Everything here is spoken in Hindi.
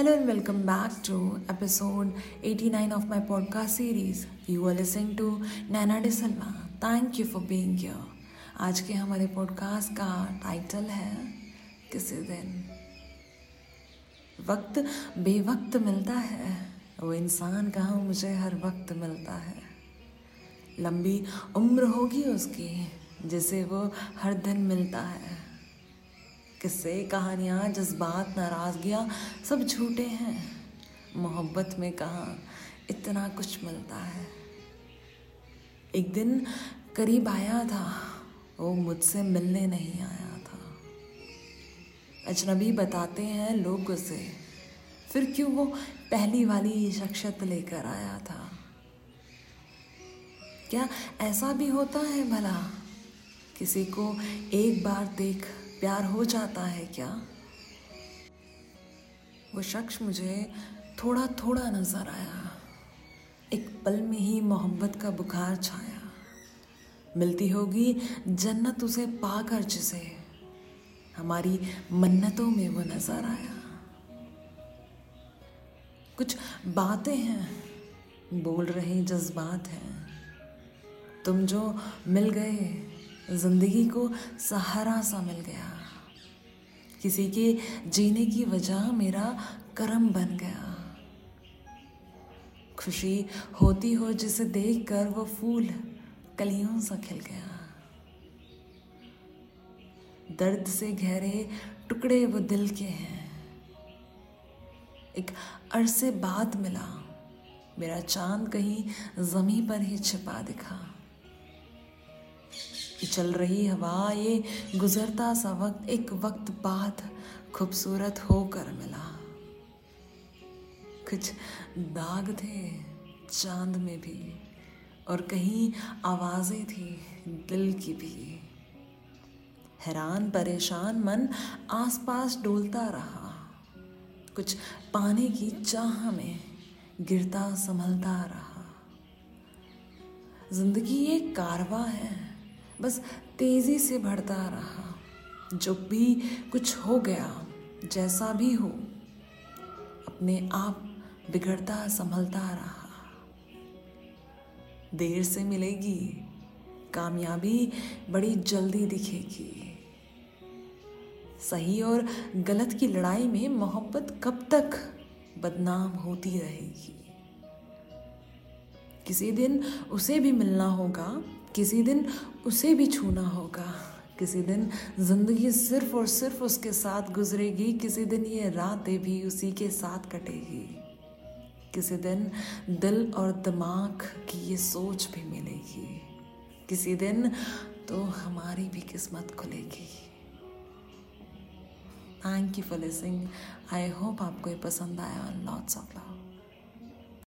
Hello and welcome back to episode 89 of my podcast series you are listening to Naina D'Silva thank you for being here आज के हमारे पॉडकास्ट का टाइटल है, किसी दिन वक्त बेवक्त मिलता है। वो इंसान कहा मुझे हर वक्त मिलता है। लंबी उम्र होगी उसकी, जिसे वो हर दिन मिलता है। किस्से, कहानियाँ, जज्बात, नाराज़गियाँ सब झूठे हैं। मोहब्बत में कहाँ इतना कुछ मिलता है। एक दिन करीब आया था, वो मुझसे मिलने नहीं आया था। अजनबी बताते हैं लोग उसे फिर क्यों वो पहली वाली शख्सियत लेकर आया था। क्या ऐसा भी होता है भला? किसी को एक बार देख प्यार हो जाता है क्या? वो शख्स मुझे थोड़ा थोड़ा नज़र आया। एक पल में ही मोहब्बत का बुखार छाया। मिलती होगी जन्नत उसे पाकर जिसे। हमारी मन्नतों में वो नज़र आया। कुछ बातें हैं, बोल रहे जज्बात हैं। तुम जो मिल गए, ज़िंदगी को सहारा सा मिल गया। किसी के जीने की वजह मेरा कर्म बन गया। खुशी होती हो जिसे देखकर वो फूल कलियों सा खिल गया। दर्द से गहरे टुकड़े वो दिल के हैं। एक अरसे बाद मिला। मेरा चाँद कहीं जमी पर ही छिपा दिखा। चल रही हवा ये गुजरता सा वक्त एक वक्त बाद खूबसूरत होकर मिला। कुछ दाग थे चाँद में भी और कहीं आवाज़ें थी दिल की भी। हैरान, परेशान मन आसपास डोलता रहा। कुछ पाने की चाह में गिरता, संभलता रहा। ज़िंदगी एक कारवा है। बस तेज़ी से बढ़ता रहा। जो भी कुछ हो गया, जैसा भी हो, अपने आप बिगड़ता, संभलता रहा। देर से मिलेगी, कामयाबी बड़ी जल्दी दिखेगी। सही और गलत की लड़ाई में मोहब्बत कब तक बदनाम होती रहेगी? किसी दिन उसे भी मिलना होगा, किसी दिन उसे भी छूना होगा, किसी दिन ज़िंदगी सिर्फ़ और सिर्फ़ उसके साथ गुजरेगी, किसी दिन ये रातें भी उसी के साथ कटेगी। किसी दिन दिल और दिमाग की ये सोच भी मिलेगी, किसी दिन तो हमारी भी किस्मत खुलेगी। Thank you for listening I hope आपको ये पसंद आया। Lots of love